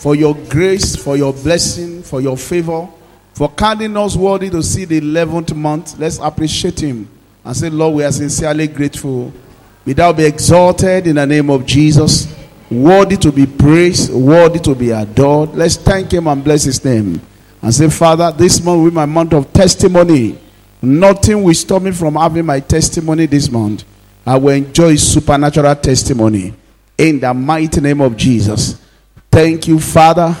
for your grace, for your blessing, for your favor, for counting us worthy to see the 11th month. Let's appreciate Him and say, Lord, we are sincerely grateful. May thou be exalted in the name of Jesus, worthy to be praised, worthy to be adored. Let's thank Him and bless His name. And say, Father, this month will be my month of testimony. Nothing will stop me from having my testimony this month. I will enjoy supernatural testimony in the mighty name of Jesus. Thank you, Father.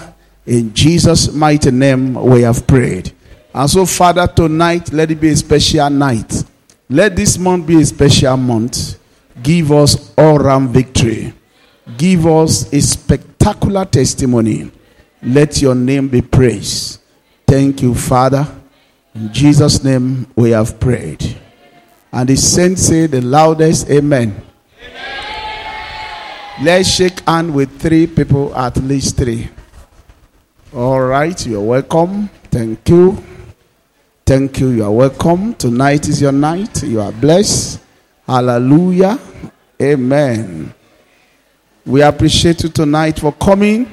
In Jesus' mighty name, we have prayed. And so, Father, tonight, let it be a special night. Let this month be a special month. Give us all round victory. Give us a spectacular testimony. Let your name be praised. Thank you, Father. In Jesus' name we have prayed. And the saints say the loudest amen. Let's shake hand with three people, at least three. All right, you're welcome. Thank you. Thank you. You are welcome. Tonight is your night. You are blessed. Hallelujah. Amen. We appreciate you tonight for coming.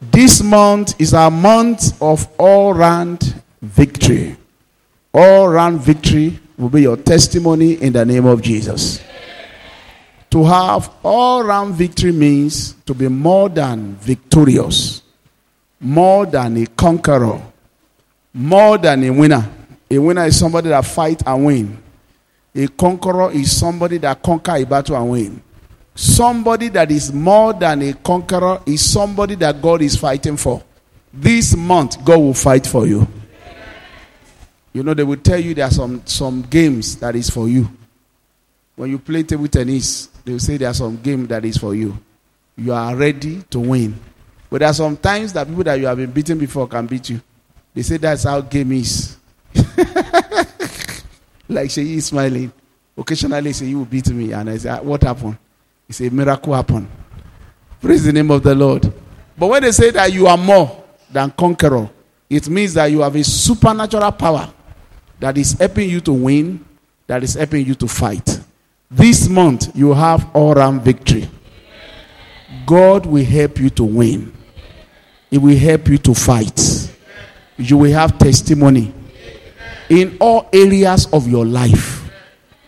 This month is our month of all round victory. All round victory will be your testimony in the name of Jesus. To have all round victory means to be more than victorious, more than a conqueror, more than a winner. A winner is somebody that fight and win. A conqueror is somebody that conquer a battle and win. Somebody that is more than a conqueror is somebody that God is fighting for. This month, God will fight for you. You know, they will tell you there are some, some games that is for you. When you play table tennis, they will say there are some game that is for you. You are ready to win. But there are some times that people that you have been beaten before can beat you. They say that's how game is. like she is smiling. Occasionally say you will beat me. And I say, ah, what happened? He said, miracle happened. Praise the name of the Lord. But when they say that you are more than conqueror, it means that you have a supernatural power that is helping you to win, that is helping you to fight. This month, you have all round victory. God will help you to win, He will help you to fight. You will have testimony in all areas of your life.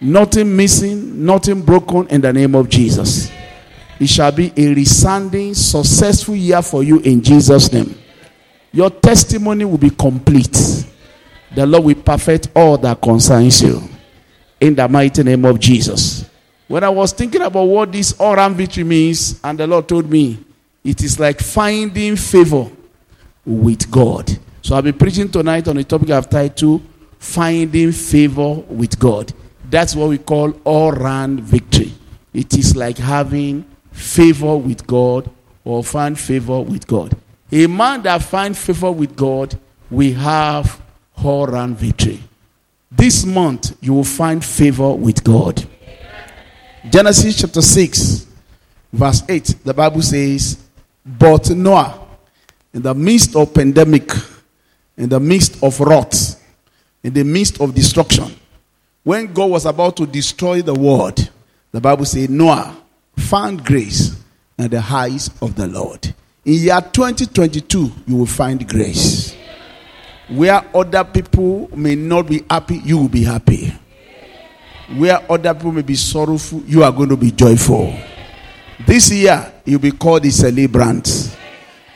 Nothing missing, nothing broken in the name of Jesus. It shall be a resounding, successful year for you in Jesus' name. Your testimony will be complete. The Lord will perfect all that concerns you. In the mighty name of Jesus. When I was thinking about what this round victory means, and the Lord told me, it is like finding favor with God. So I'll be preaching tonight on the topic I've titled Finding Favor with God. That's what we call all round victory. It is like having favor with God or find favor with God. A man that finds favor with God will have all round victory. This month, you will find favor with God. Genesis chapter 6, verse 8, the Bible says, But Noah, in the midst of pandemic, in the midst of wrath, in the midst of destruction, when God was about to destroy the world, the Bible says Noah found grace in the eyes of the Lord. In year 2022, you will find grace. Where other people may not be happy, you will be happy. Where other people may be sorrowful, you are going to be joyful. This year, you'll be called a celebrant.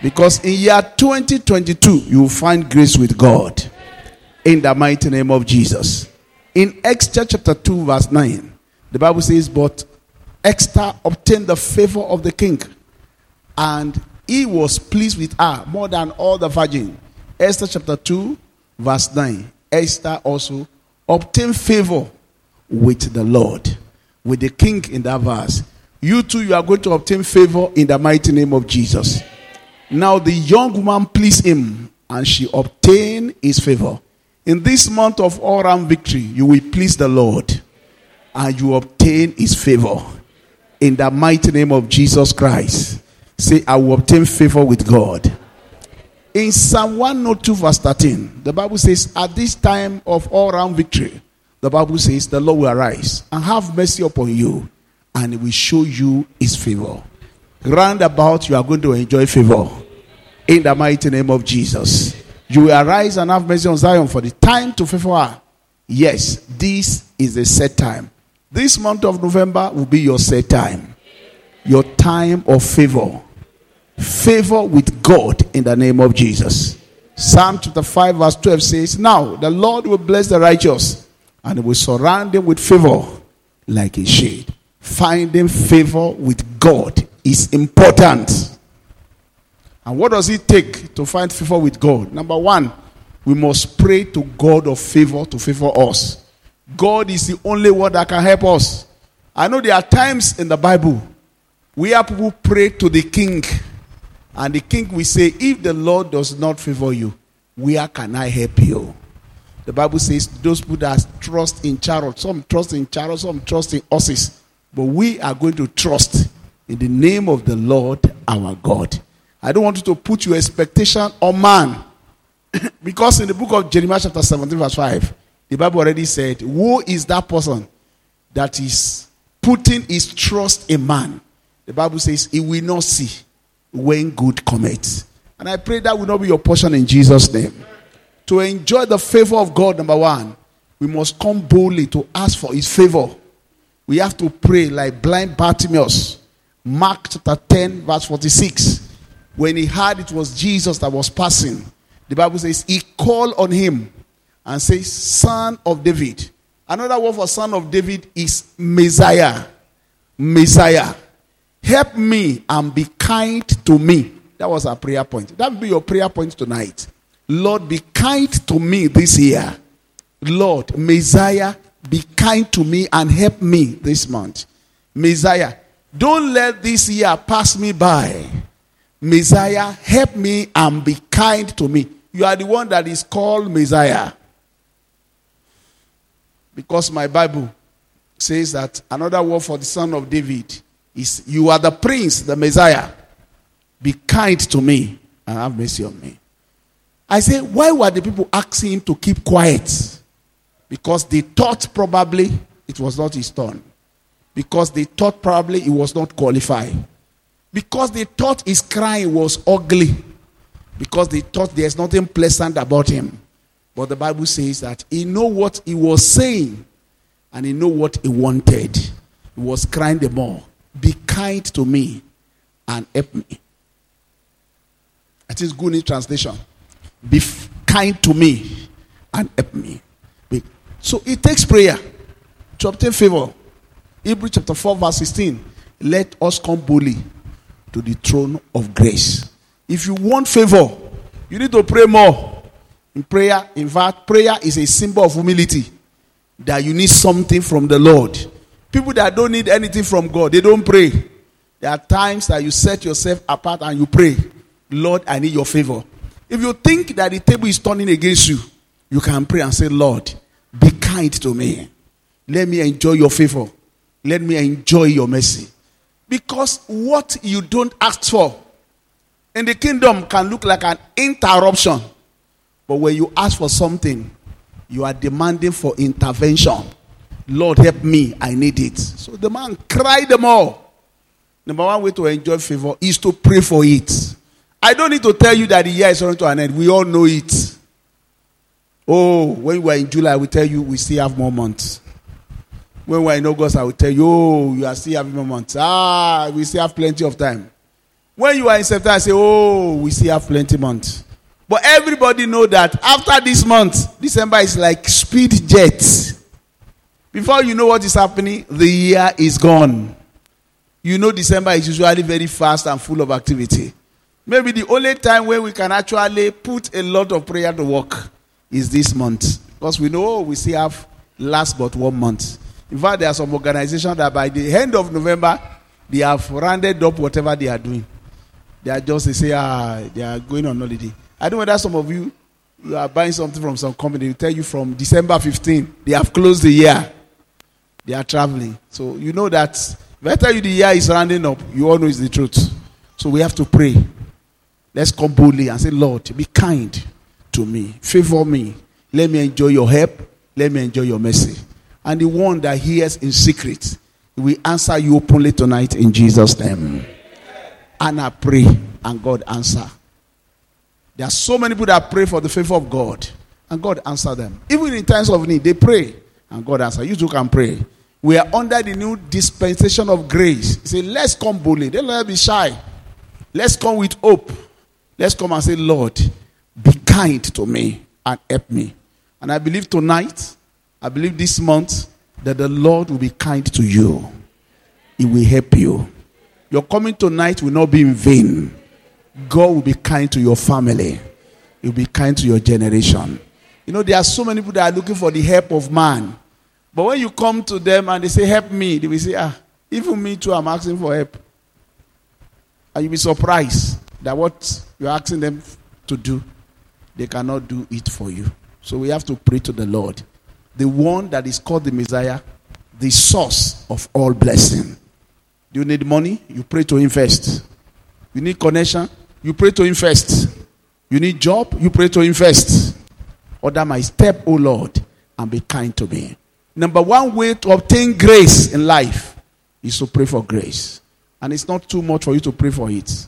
Because in year 2022, you will find grace with God. In the mighty name of Jesus. In Esther chapter 2, verse 9, the Bible says, But Esther obtained the favor of the king, and he was pleased with her more than all the virgin. Esther chapter 2, verse 9. Esther also obtained favor with the Lord, with the king in that verse. You too, you are going to obtain favor in the mighty name of Jesus. Now, the young woman pleased him, and she obtained his favor. In this month of all round victory, you will please the Lord and you obtain his favor. In the mighty name of Jesus Christ. Say, I will obtain favor with God. In Psalm 102, verse 13, the Bible says, At this time of all round victory, the Bible says, The Lord will arise and have mercy upon you, and he will show you his favor. Roundabout, you are going to enjoy favor. In the mighty name of Jesus. You will arise and have mercy on Zion for the time to favor. Yes, this is the set time. This month of November will be your set time. Your time of favor. Favor with God in the name of Jesus. Psalm chapter 5, verse 12 says, Now the Lord will bless the righteous and will surround them with favor like a shade. Finding favor with God is important. And what does it take to find favor with God? Number one, we must pray to God of favor to favor us. God is the only one that can help us. I know there are times in the Bible where people pray to the king, and the king will say, If the Lord does not favor you, where can I help you? The Bible says those people that trust in chariots, some trust in chariots, some trust in horses. But we are going to trust in the name of the Lord our God. I don't want you to put your expectation on man. because in the book of Jeremiah, chapter 17, verse 5, the Bible already said, Who is that person that is putting his trust in man? The Bible says, He will not see when good comes. And I pray that will not be your portion in Jesus' name. To enjoy the favor of God, number one, we must come boldly to ask for his favor. We have to pray like blind Bartimaeus. Mark chapter 10, verse 46. When he heard it was Jesus that was passing, the Bible says he called on him and says, Son of David. Another word for son of David is Messiah. Messiah. Help me and be kind to me. That was our prayer point. That will be your prayer point tonight. Lord, be kind to me this year. Lord, Messiah, be kind to me and help me this month. Messiah, don't let this year pass me by. Messiah, help me and be kind to me. You are the one that is called Messiah. Because my Bible says that another word for the son of David is you are the prince, the Messiah. Be kind to me and have mercy on me. I say, why were the people asking him to keep quiet? Because they thought probably it was not his turn. Because they thought probably he was not qualified. Because they thought his crying was ugly. Because they thought there's nothing pleasant about him. But the Bible says that he know what he was saying and he know what he wanted. He was crying the more. Kind to me and help me. That is good in translation. Be kind to me and help me. So it takes prayer to obtain favor. Hebrews chapter 4, verse 16. Let us come boldly to the throne of grace. If you want favor, you need to pray more. In prayer, in fact, prayer is a symbol of humility. That you need something from the Lord. People that don't need anything from God, they don't pray. There are times that you set yourself apart and you pray, Lord, I need your favor. If you think that the table is turning against you, you can pray and say, Lord, be kind to me. Let me enjoy your favor. Let me enjoy your mercy. Because what you don't ask for in the kingdom can look like an interruption. But when you ask for something, you are demanding for intervention. Lord, help me. I need it. So the man cried them all. Number one way to enjoy favor is to pray for it. I don't need to tell you that the year is running to an end. We all know it. Oh, when we are in July, I will tell you we still have more months. When we are in August, I will tell you, oh, you are still having more months. Ah, we still have plenty of time. When you are in September, I say, oh, we still have plenty months. But everybody know that after this month, December is like speed jet. Before you know what is happening, the year is gone. You know December is usually very fast and full of activity. Maybe the only time where we can actually put a lot of prayer to work is this month. Because we know oh, we still have last but one month. In fact, there are some organizations that by the end of November, they have rounded up whatever they are doing. They are just, they say, ah, they are going on holiday. I don't know whether some of you, you are buying something from some company, they tell you from December 15, they have closed the year. They are traveling. So you know that if I tell you the year is rounding up, you all know it's the truth. So we have to pray. Let's come boldly and say, Lord, be kind to me. Favor me. Let me enjoy your help. Let me enjoy your mercy. And the one that hears in secret, we answer you openly tonight in Jesus' name. And I pray, and God answer. There are so many people that pray for the favor of God, and God answer them. Even in times of need, they pray, and God answer. You too can pray. We are under the new dispensation of grace. Said, Let's come boldly. Don't let be shy. Let's come with hope. Let's come and say, Lord, be kind to me and help me. And I believe tonight, I believe this month, that the Lord will be kind to you. He will help you. Your coming tonight will not be in vain. God will be kind to your family. He will be kind to your generation. You know, there are so many people that are looking for the help of man. But when you come to them and they say, Help me, they will say, Ah, even me too, I'm asking for help. And you'll be surprised that what you're asking them to do, they cannot do it for you. So we have to pray to the Lord, the one that is called the Messiah, the source of all blessing. Do you need money? You pray to him first. You need connection? You pray to him first. You need job? You pray to him first. Order my step, O Lord, and be kind to me. Number one way to obtain grace in life is to pray for grace. And it's not too much for you to pray for it.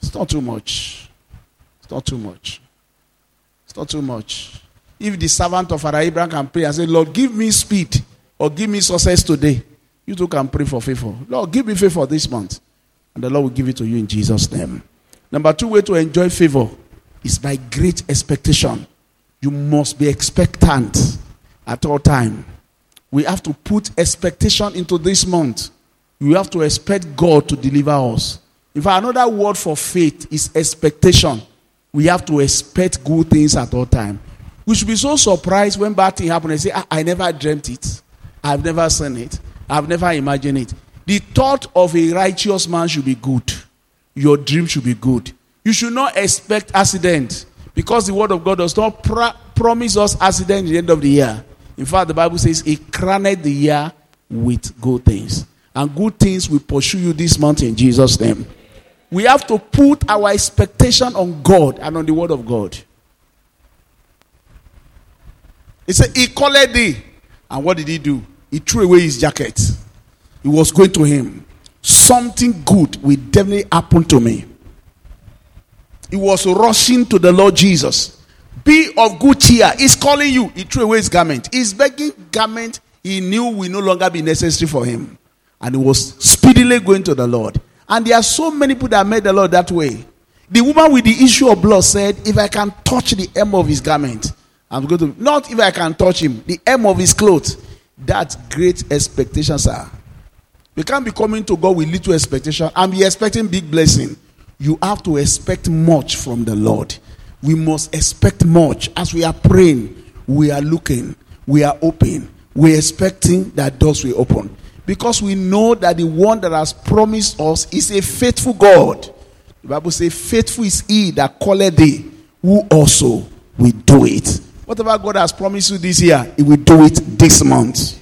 It's not too much. It's not too much. It's not too much. If the servant of Father Abraham can pray and say, Lord, give me speed or give me success today, you too can pray for favor. Lord, give me favor this month. And the Lord will give it to you in Jesus' name. Number two way to enjoy favor is by great expectation. You must be expectant at all time. We have to put expectation into this month. We have to expect God to deliver us. In fact, another word for faith is expectation. We have to expect good things at all time. We should be so surprised when bad thing happen and say, I, I never dreamt it. I've never seen it. I've never imagined it. The thought of a righteous man should be good. Your dream should be good. You should not expect accident because the word of God does not pr- promise us accident at the end of the year. In fact, the Bible says He crowned the year with good things. And good things will pursue you this month in Jesus' name. We have to put our expectation on God and on the word of God. He said, He called thee. And what did he do? He threw away his jacket. He was going to him. Something good will definitely happen to me. He was rushing to the Lord Jesus. Be of good cheer. He's calling you. He threw away his garment. He's begging garment he knew will no longer be necessary for him. And he was speedily going to the Lord. And there are so many people that made the Lord that way. The woman with the issue of blood said, If I can touch the hem of his garment, I'm going to. Not if I can touch him, the hem of his clothes. That's great expectation, sir. We can't be coming to God with little expectation and be expecting big blessing. You have to expect much from the Lord. We must expect much. As we are praying, we are looking, we are open, we're expecting that doors will open. Because we know that the one that has promised us is a faithful God. The Bible says, Faithful is he that calleth thee, who also will do it. Whatever God has promised you this year, He will do it this month.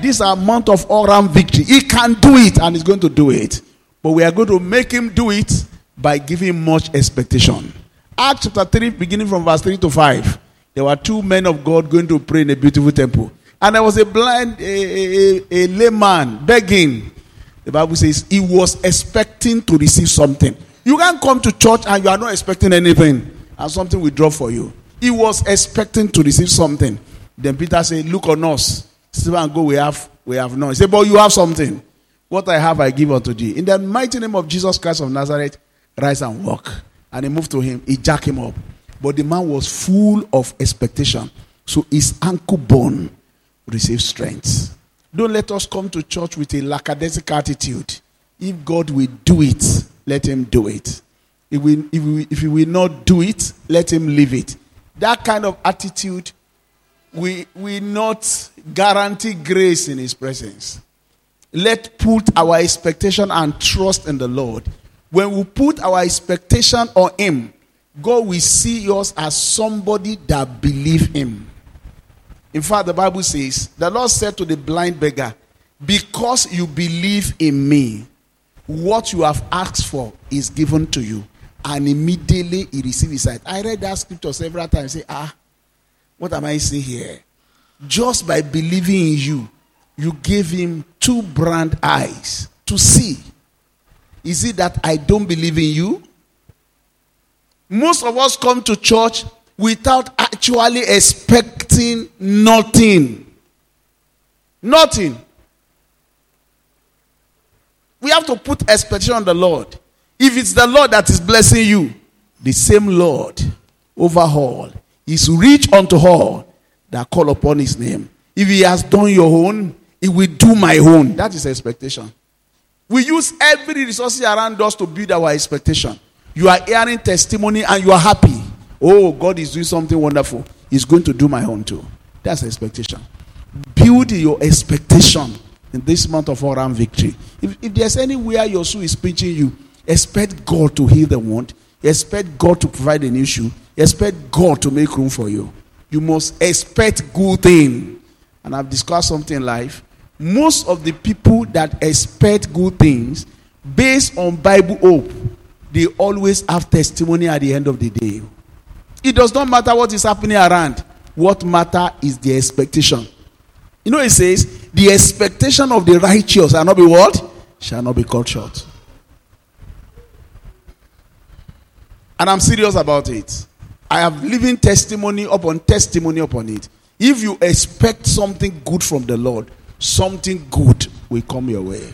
This is a month of all round victory. He can do it and He's going to do it. But we are going to make Him do it by giving much expectation. Acts chapter 3, beginning from verse 3 to 5. There were two men of God going to pray in a beautiful temple. And there was a blind, a, a, a layman begging. The Bible says he was expecting to receive something. You can't come to church and you are not expecting anything, and something will drop for you. He was expecting to receive something. Then Peter said, Look on us. Stephen and go, we have we have none. He said, But you have something. What I have I give unto thee. In the mighty name of Jesus Christ of Nazareth, rise and walk. And he moved to him, he jacked him up. But the man was full of expectation. So his ankle bone received strength. Don't let us come to church with a lackadaisical attitude. If God will do it, let him do it. If, we, if, we, if he will not do it, let him leave it. That kind of attitude we will not guarantee grace in his presence. Let put our expectation and trust in the Lord. When we put our expectation on him, God will see us as somebody that believe him. In fact, the Bible says, the Lord said to the blind beggar, Because you believe in me, what you have asked for is given to you. And immediately he received his sight. I read that scripture several times. Say, ah, what am I seeing here? Just by believing in you, you gave him two brand eyes to see. Is it that I don't believe in you? Most of us come to church without actually expecting nothing. Nothing. We have to put expectation on the Lord. If it's the Lord that is blessing you, the same Lord over all is rich unto all that call upon his name. If he has done your own, he will do my own. That is expectation. We use every resource around us to build our expectation. You are hearing testimony and you are happy. Oh, God is doing something wonderful. He's going to do my own too. That's expectation. Build your expectation in this month of Oram victory. If, if there's anywhere your soul is pinching you, expect God to heal the wound. Expect God to provide an issue. Expect God to make room for you. You must expect good thing. And I've discussed something in life. Most of the people that expect good things based on Bible hope, they always have testimony at the end of the day. It does not matter what is happening around. What matter is the expectation. You know, it says, the expectation of the righteous shall not be what? Shall not be cut short. And I'm serious about it. I have living testimony upon testimony upon it. If you expect something good from the Lord, something good will come your way.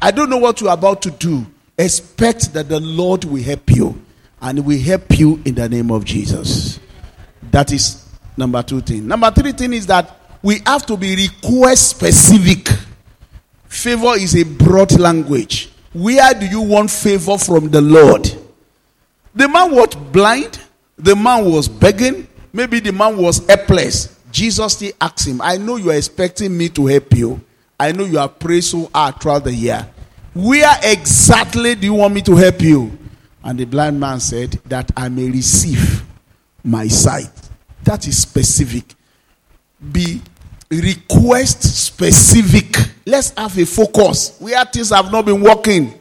I don't know what you're about to do. Expect that the Lord will help you and will help you in the name of Jesus. That is number two thing. Number three thing is that we have to be request specific. Favor is a broad language. Where do you want favor from the Lord? The man was blind, the man was begging, maybe the man was helpless. Jesus still asked him, I know you are expecting me to help you. I know you are praying so hard throughout the year. Where exactly do you want me to help you? And the blind man said, That I may receive my sight. That is specific. Be request specific. Let's have a focus where things have not been working.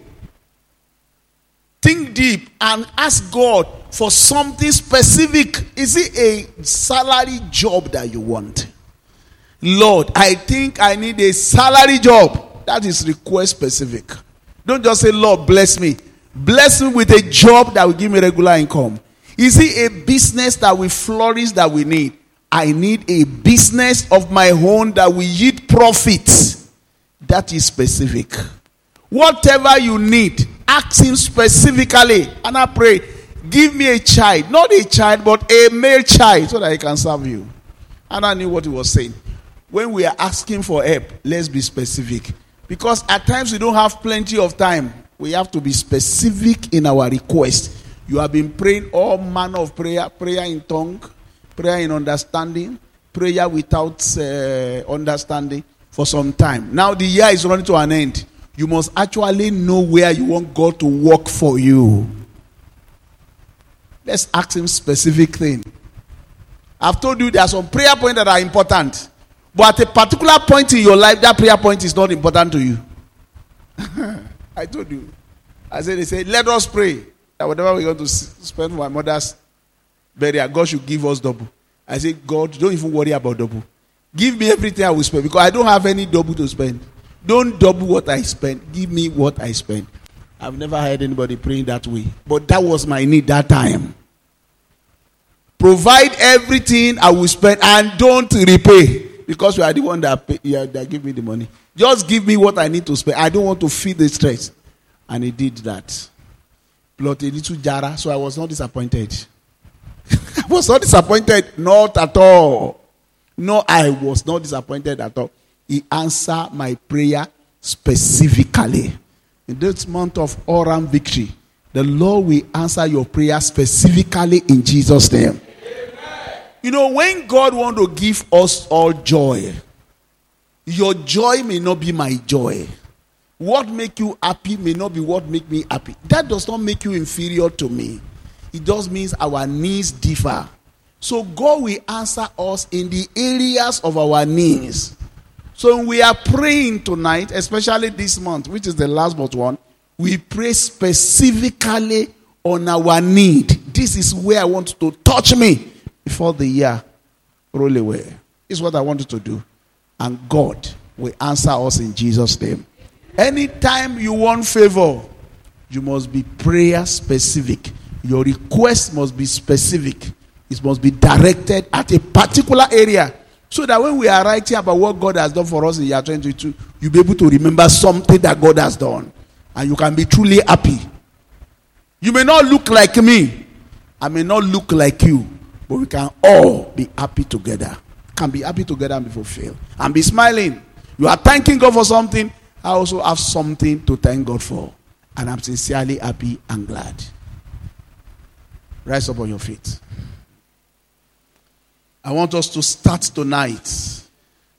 Think deep and ask God for something specific. Is it a salary job that you want? Lord, I think I need a salary job. That is request specific. Don't just say, Lord, bless me. Bless me with a job that will give me regular income. Is it a business that will flourish that we need? I need a business of my own that will yield profits. That is specific. Whatever you need, ask him specifically. And I pray, give me a child. Not a child, but a male child so that I can serve you. And I knew what he was saying. When we are asking for help, let's be specific. Because at times we don't have plenty of time. We have to be specific in our request. You have been praying all manner of prayer, prayer in tongue, prayer in understanding, prayer without uh, understanding for some time. Now the year is running to an end you must actually know where you want God to work for you. Let's ask Him specific thing. I've told you there are some prayer points that are important, but at a particular point in your life, that prayer point is not important to you. I told you. I said, they said, let us pray that whatever we're going to spend my mother's burial, God should give us double. I said, God, don't even worry about double. Give me everything I will spend because I don't have any double to spend. Don't double what I spend. Give me what I spent. I've never heard anybody praying that way. But that was my need that time. Provide everything I will spend and don't repay. Because you are the one that, pay, yeah, that give me the money. Just give me what I need to spend. I don't want to feel the stress. And he did that. Plot a little jara, so I was not disappointed. I was not disappointed, not at all. No, I was not disappointed at all. He answered my prayer specifically. In this month of Oram victory, the Lord will answer your prayer specifically in Jesus' name. Amen. You know, when God wants to give us all joy, your joy may not be my joy. What make you happy may not be what make me happy. That does not make you inferior to me. It just means our needs differ. So God will answer us in the areas of our needs. So we are praying tonight, especially this month, which is the last but one, we pray specifically on our need. This is where I want to touch me before the year roll away. Is what I wanted to do. And God will answer us in Jesus' name. Anytime you want favor, you must be prayer specific. Your request must be specific. It must be directed at a particular area. So that when we are writing about what God has done for us in year 22, you'll be able to remember something that God has done. And you can be truly happy. You may not look like me. I may not look like you. But we can all be happy together. Can be happy together and be fulfilled. And be smiling. You are thanking God for something. I also have something to thank God for. And I'm sincerely happy and glad. Rise up on your feet. I want us to start tonight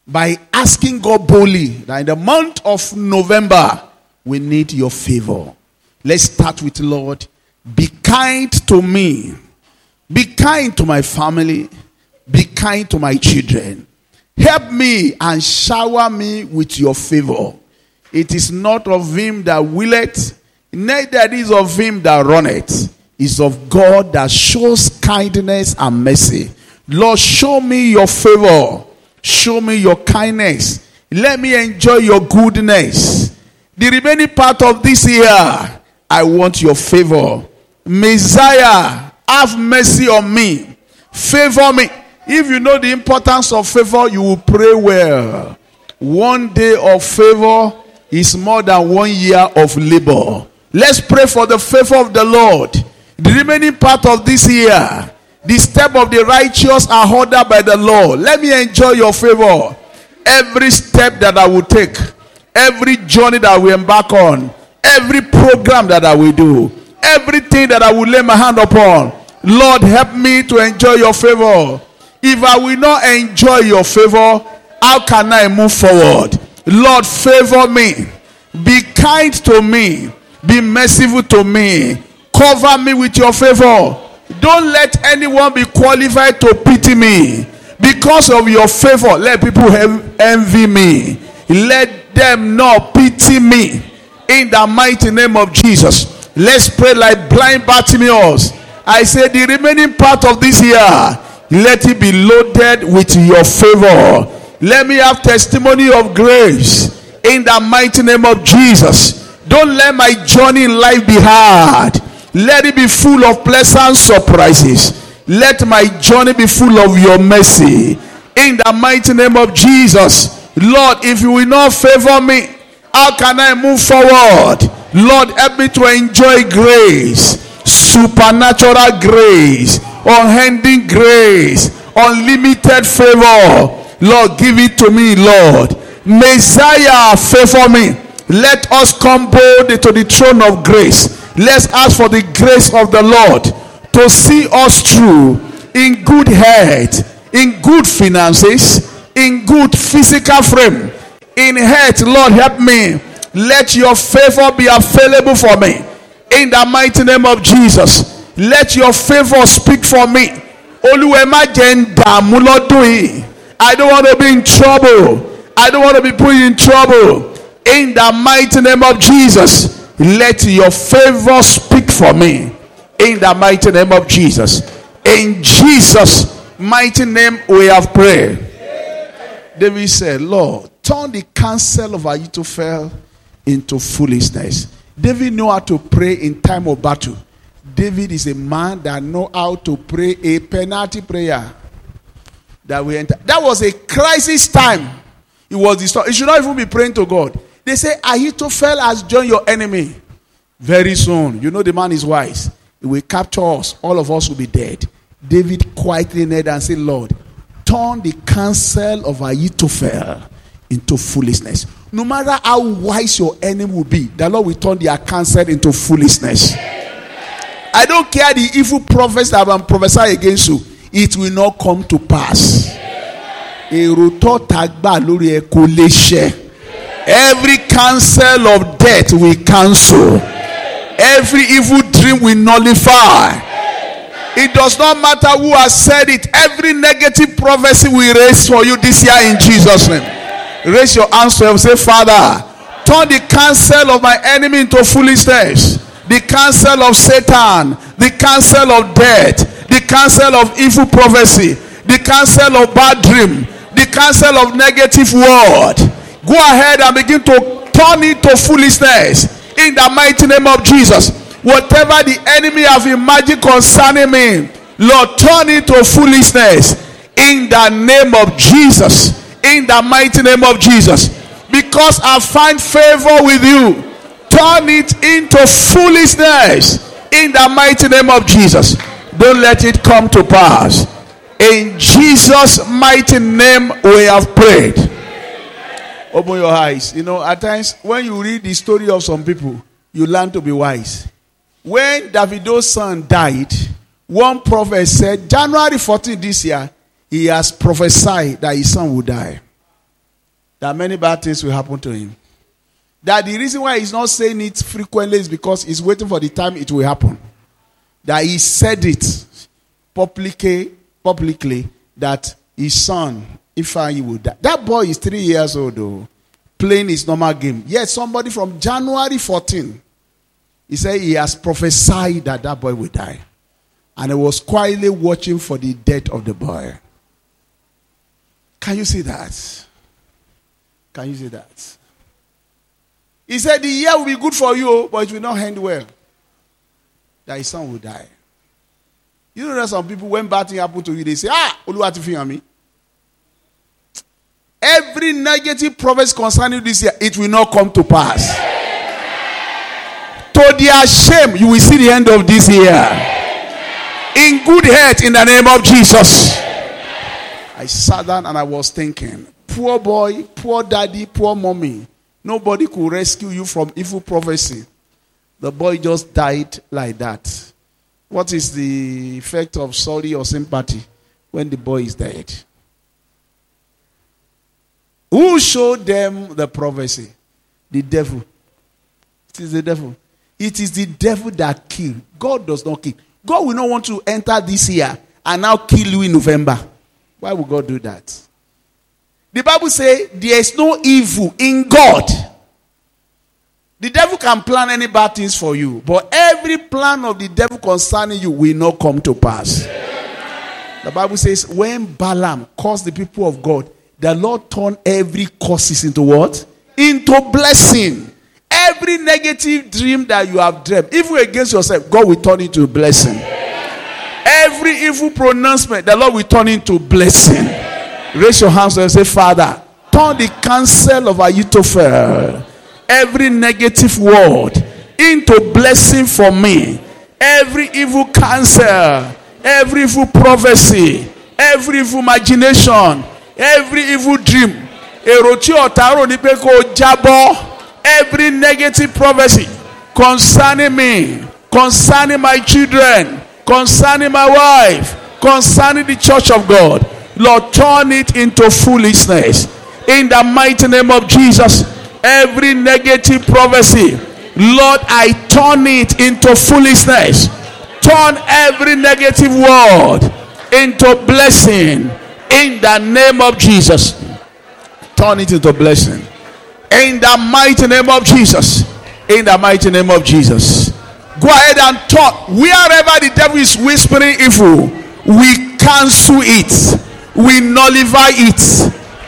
by asking God boldly that in the month of November, we need your favor. Let's start with Lord. Be kind to me. Be kind to my family. Be kind to my children. Help me and shower me with your favor. It is not of him that willeth, neither is of him that runneth. It's of God that shows kindness and mercy. Lord, show me your favor. Show me your kindness. Let me enjoy your goodness. The remaining part of this year, I want your favor. Messiah, have mercy on me. Favor me. If you know the importance of favor, you will pray well. One day of favor is more than one year of labor. Let's pray for the favor of the Lord. The remaining part of this year, the step of the righteous are ordered by the Lord. Let me enjoy your favor. Every step that I will take, every journey that we embark on, every program that I will do, everything that I will lay my hand upon. Lord, help me to enjoy your favor. If I will not enjoy your favor, how can I move forward? Lord, favor me. Be kind to me. Be merciful to me. Cover me with your favor. Don't let anyone be qualified to pity me. Because of your favor, let people envy me. Let them not pity me. In the mighty name of Jesus. Let's pray like blind Bartimaeus. I say the remaining part of this year, let it be loaded with your favor. Let me have testimony of grace in the mighty name of Jesus. Don't let my journey in life be hard. Let it be full of pleasant surprises. Let my journey be full of your mercy. In the mighty name of Jesus. Lord, if you will not favor me, how can I move forward? Lord, help me to enjoy grace, supernatural grace, unending grace, unlimited favor. Lord, give it to me, Lord. Messiah, favor me. Let us come boldly to the throne of grace Let's ask for the grace of the Lord to see us through in good health, in good finances, in good physical frame. In health, Lord, help me. Let your favor be available for me. In the mighty name of Jesus, let your favor speak for me. I don't want to be in trouble. I don't want to be put in trouble. In the mighty name of Jesus. Let your favor speak for me in the mighty name of Jesus. In Jesus' mighty name, we have prayed. David said, Lord, turn the counsel of Ahithophel into foolishness. David knew how to pray in time of battle. David is a man that know how to pray a penalty prayer. That we enter. That was a crisis time. It was story. You should not even be praying to God. They say Ahithophel has joined your enemy. Very soon, you know the man is wise. He will capture us. All of us will be dead. David quietly knelt and said, Lord, turn the counsel of Ahithophel into foolishness. No matter how wise your enemy will be, the Lord will turn their counsel into foolishness. I don't care the evil prophets that have prophesied against you, it will not come to pass. Every counsel of death we cancel. Every evil dream we nullify. It does not matter who has said it. Every negative prophecy we raise for you this year in Jesus' name. Raise your hands to him. Say, Father, turn the counsel of my enemy into foolishness. The counsel of Satan. The counsel of death. The counsel of evil prophecy. The counsel of bad dream. The counsel of negative word Go ahead and begin to turn it to foolishness in the mighty name of Jesus. Whatever the enemy have imagined concerning me, Lord, turn it to foolishness in the name of Jesus. In the mighty name of Jesus. Because I find favor with you, turn it into foolishness in the mighty name of Jesus. Don't let it come to pass. In Jesus' mighty name, we have prayed. Open your eyes. You know, at times when you read the story of some people, you learn to be wise. When Davido's son died, one prophet said, January 14 this year, he has prophesied that his son will die. That many bad things will happen to him. That the reason why he's not saying it frequently is because he's waiting for the time it will happen. That he said it publicly, publicly that his son, if I, he will die. That boy is three years old, though, playing his normal game. Yet somebody from January 14, he said he has prophesied that that boy will die. And he was quietly watching for the death of the boy. Can you see that? Can you see that? He said the year will be good for you, oh, but it will not end well. That his son will die. You know that some people, when bad thing happen to you, they say, Ah, me. Every negative prophecy concerning this year, it will not come to pass. To their shame, you will see the end of this year. In good health, in the name of Jesus. I sat down and I was thinking, poor boy, poor daddy, poor mommy. Nobody could rescue you from evil prophecy. The boy just died like that. What is the effect of sorry or sympathy when the boy is dead? Who showed them the prophecy? The devil. It is the devil. It is the devil that killed. God does not kill. God will not want to enter this year and now kill you in November. Why would God do that? The Bible says there is no evil in God. The devil can plan any bad things for you, but every plan of the devil concerning you will not come to pass. The Bible says when Balaam caused the people of God, the Lord turned every curses into what? Into blessing. Every negative dream that you have dreamed, even against yourself, God will turn into blessing. Every evil pronouncement, the Lord will turn into blessing. Raise your hands and say, Father, turn the counsel of Ahithophel, every negative word, into blessing for me. Every evil counsel, every evil prophecy, every evil imagination, every evil dream. Every negative prophecy concerning me, concerning my children, concerning my wife, concerning the church of God Lord, turn it into foolishness. In the mighty name of Jesus, every negative prophecy, Lord, I turn it into foolishness. Turn every negative word into blessing. In the name of Jesus, turn it into blessing. In the mighty name of Jesus. In the mighty name of Jesus. Go ahead and talk. Wherever the devil is whispering evil, we cancel it we nullify it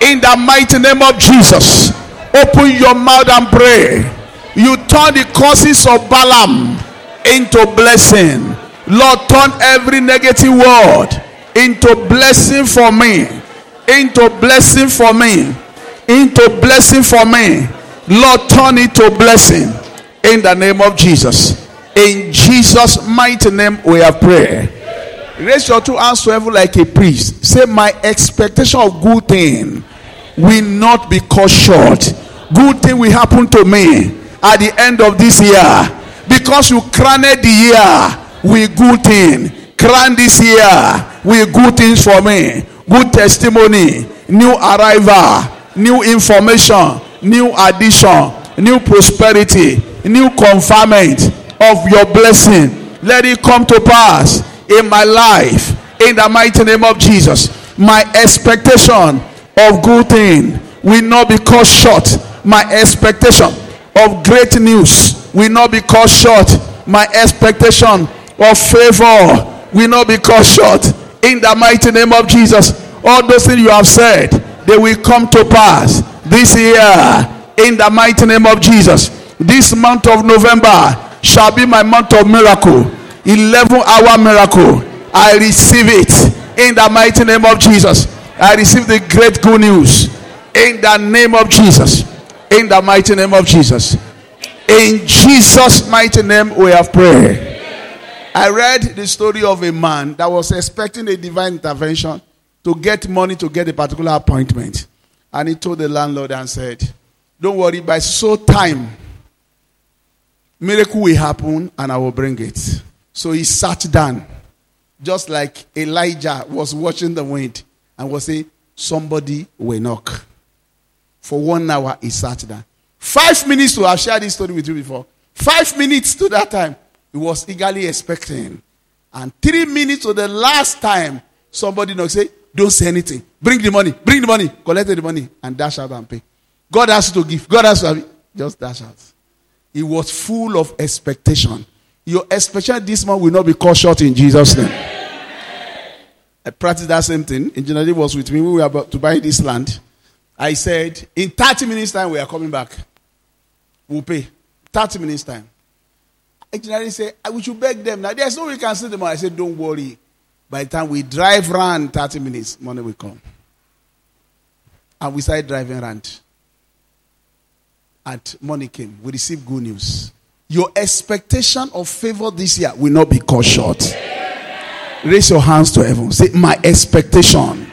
in the mighty name of Jesus. Open your mouth and pray. You turn the causes of Balaam into blessing. Lord, turn every negative word into blessing for me. Into blessing for me. Into blessing for me. Lord, turn it to blessing in the name of Jesus. In Jesus' mighty name, we have prayed. Raise your two hands to heaven like a priest. Say, My expectation of good thing will not be cut short. Good thing will happen to me at the end of this year. Because you crowned the year with good thing. Crown this year with good things for me. Good testimony, new arrival, new information, new addition, new prosperity, new conferment of your blessing. Let it come to pass in my life in the mighty name of Jesus. My expectation of good thing will not be cut short. My expectation of great news will not be cut short. My expectation of favor will not be cut short. In the mighty name of Jesus, all those things you have said, they will come to pass this year. In the mighty name of Jesus. This month of November shall be my month of miracle. 11 hour miracle. I receive it in the mighty name of Jesus. I receive the great good news in the name of Jesus. In the mighty name of Jesus. In Jesus' mighty name, we have prayed. I read the story of a man that was expecting a divine intervention to get money to get a particular appointment. And he told the landlord and said, Don't worry, by so time, miracle will happen and I will bring it. So he sat down, just like Elijah was watching the wind and was saying, Somebody will knock. For one hour, he sat down. Five minutes to have shared this story with you before. Five minutes to that time, he was eagerly expecting. And three minutes to the last time, somebody knocked, say, Don't say anything. Bring the money. Bring the money. Collect the money and dash out and pay. God has to give. God has to have it. Just dash out. He was full of expectation. Your expectation this month will not be cut short in Jesus' name. I practiced that same thing. Engineer was with me. We were about to buy this land. I said, in 30 minutes' time, we are coming back. We'll pay. 30 minutes' time. Engineer said, we should beg them. Now, there's no way we can see them. I said, don't worry. By the time we drive around 30 minutes, money will come. And we started driving around. And money came. We received good news. Your expectation of favor this year will not be cut short. Raise your hands to heaven. Say, My expectation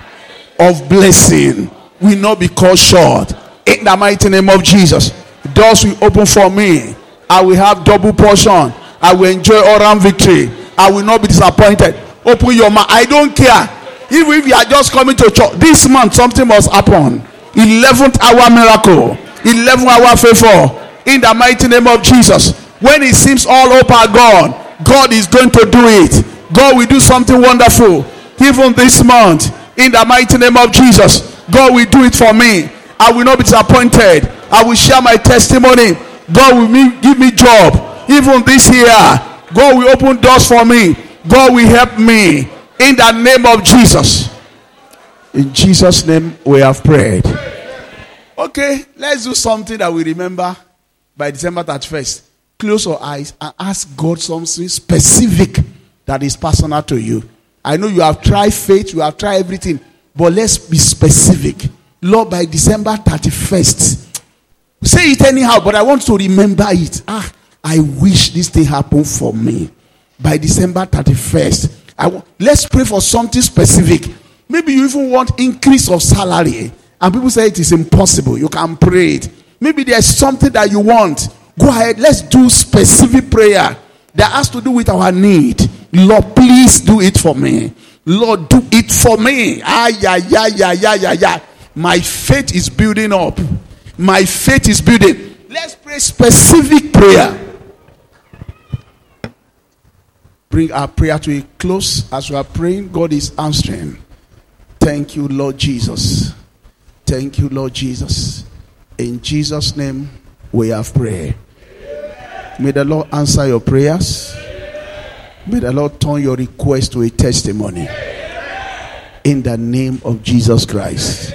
of blessing will not be cut short. In the mighty name of Jesus. Doors will open for me. I will have double portion. I will enjoy all round victory. I will not be disappointed. Open your mouth. I don't care. Even if you are just coming to church, this month something must happen. 11th hour miracle. 11th hour favor. In the mighty name of Jesus. When it seems all hope are gone, God is going to do it. God will do something wonderful. Even this month, in the mighty name of Jesus, God will do it for me. I will not be disappointed. I will share my testimony. God will me, give me job. Even this year, God will open doors for me. God will help me. In the name of Jesus. In Jesus' name, we have prayed. Okay, let's do something that we remember by December 31st. Close your eyes and ask God something specific that is personal to you. I know you have tried faith, you have tried everything, but let's be specific. Lord, by December 31st, say it anyhow, but I want to remember it. Ah, I wish this thing happened for me. By December 31st, I w- let's pray for something specific. Maybe you even want increase of salary, and people say it is impossible. You can pray it. Maybe there's something that you want. Go ahead. Let's do specific prayer that has to do with our need. Lord, please do it for me. Lord, do it for me. Ah, yeah, yeah, yeah, yeah, yeah, yeah. My faith is building up. My faith is building. Let's pray specific prayer. Bring our prayer to a close as we are praying. God is answering. Thank you, Lord Jesus. Thank you, Lord Jesus. In Jesus' name, we have prayed. May the Lord answer your prayers. May the Lord turn your request to a testimony. In the name of Jesus Christ.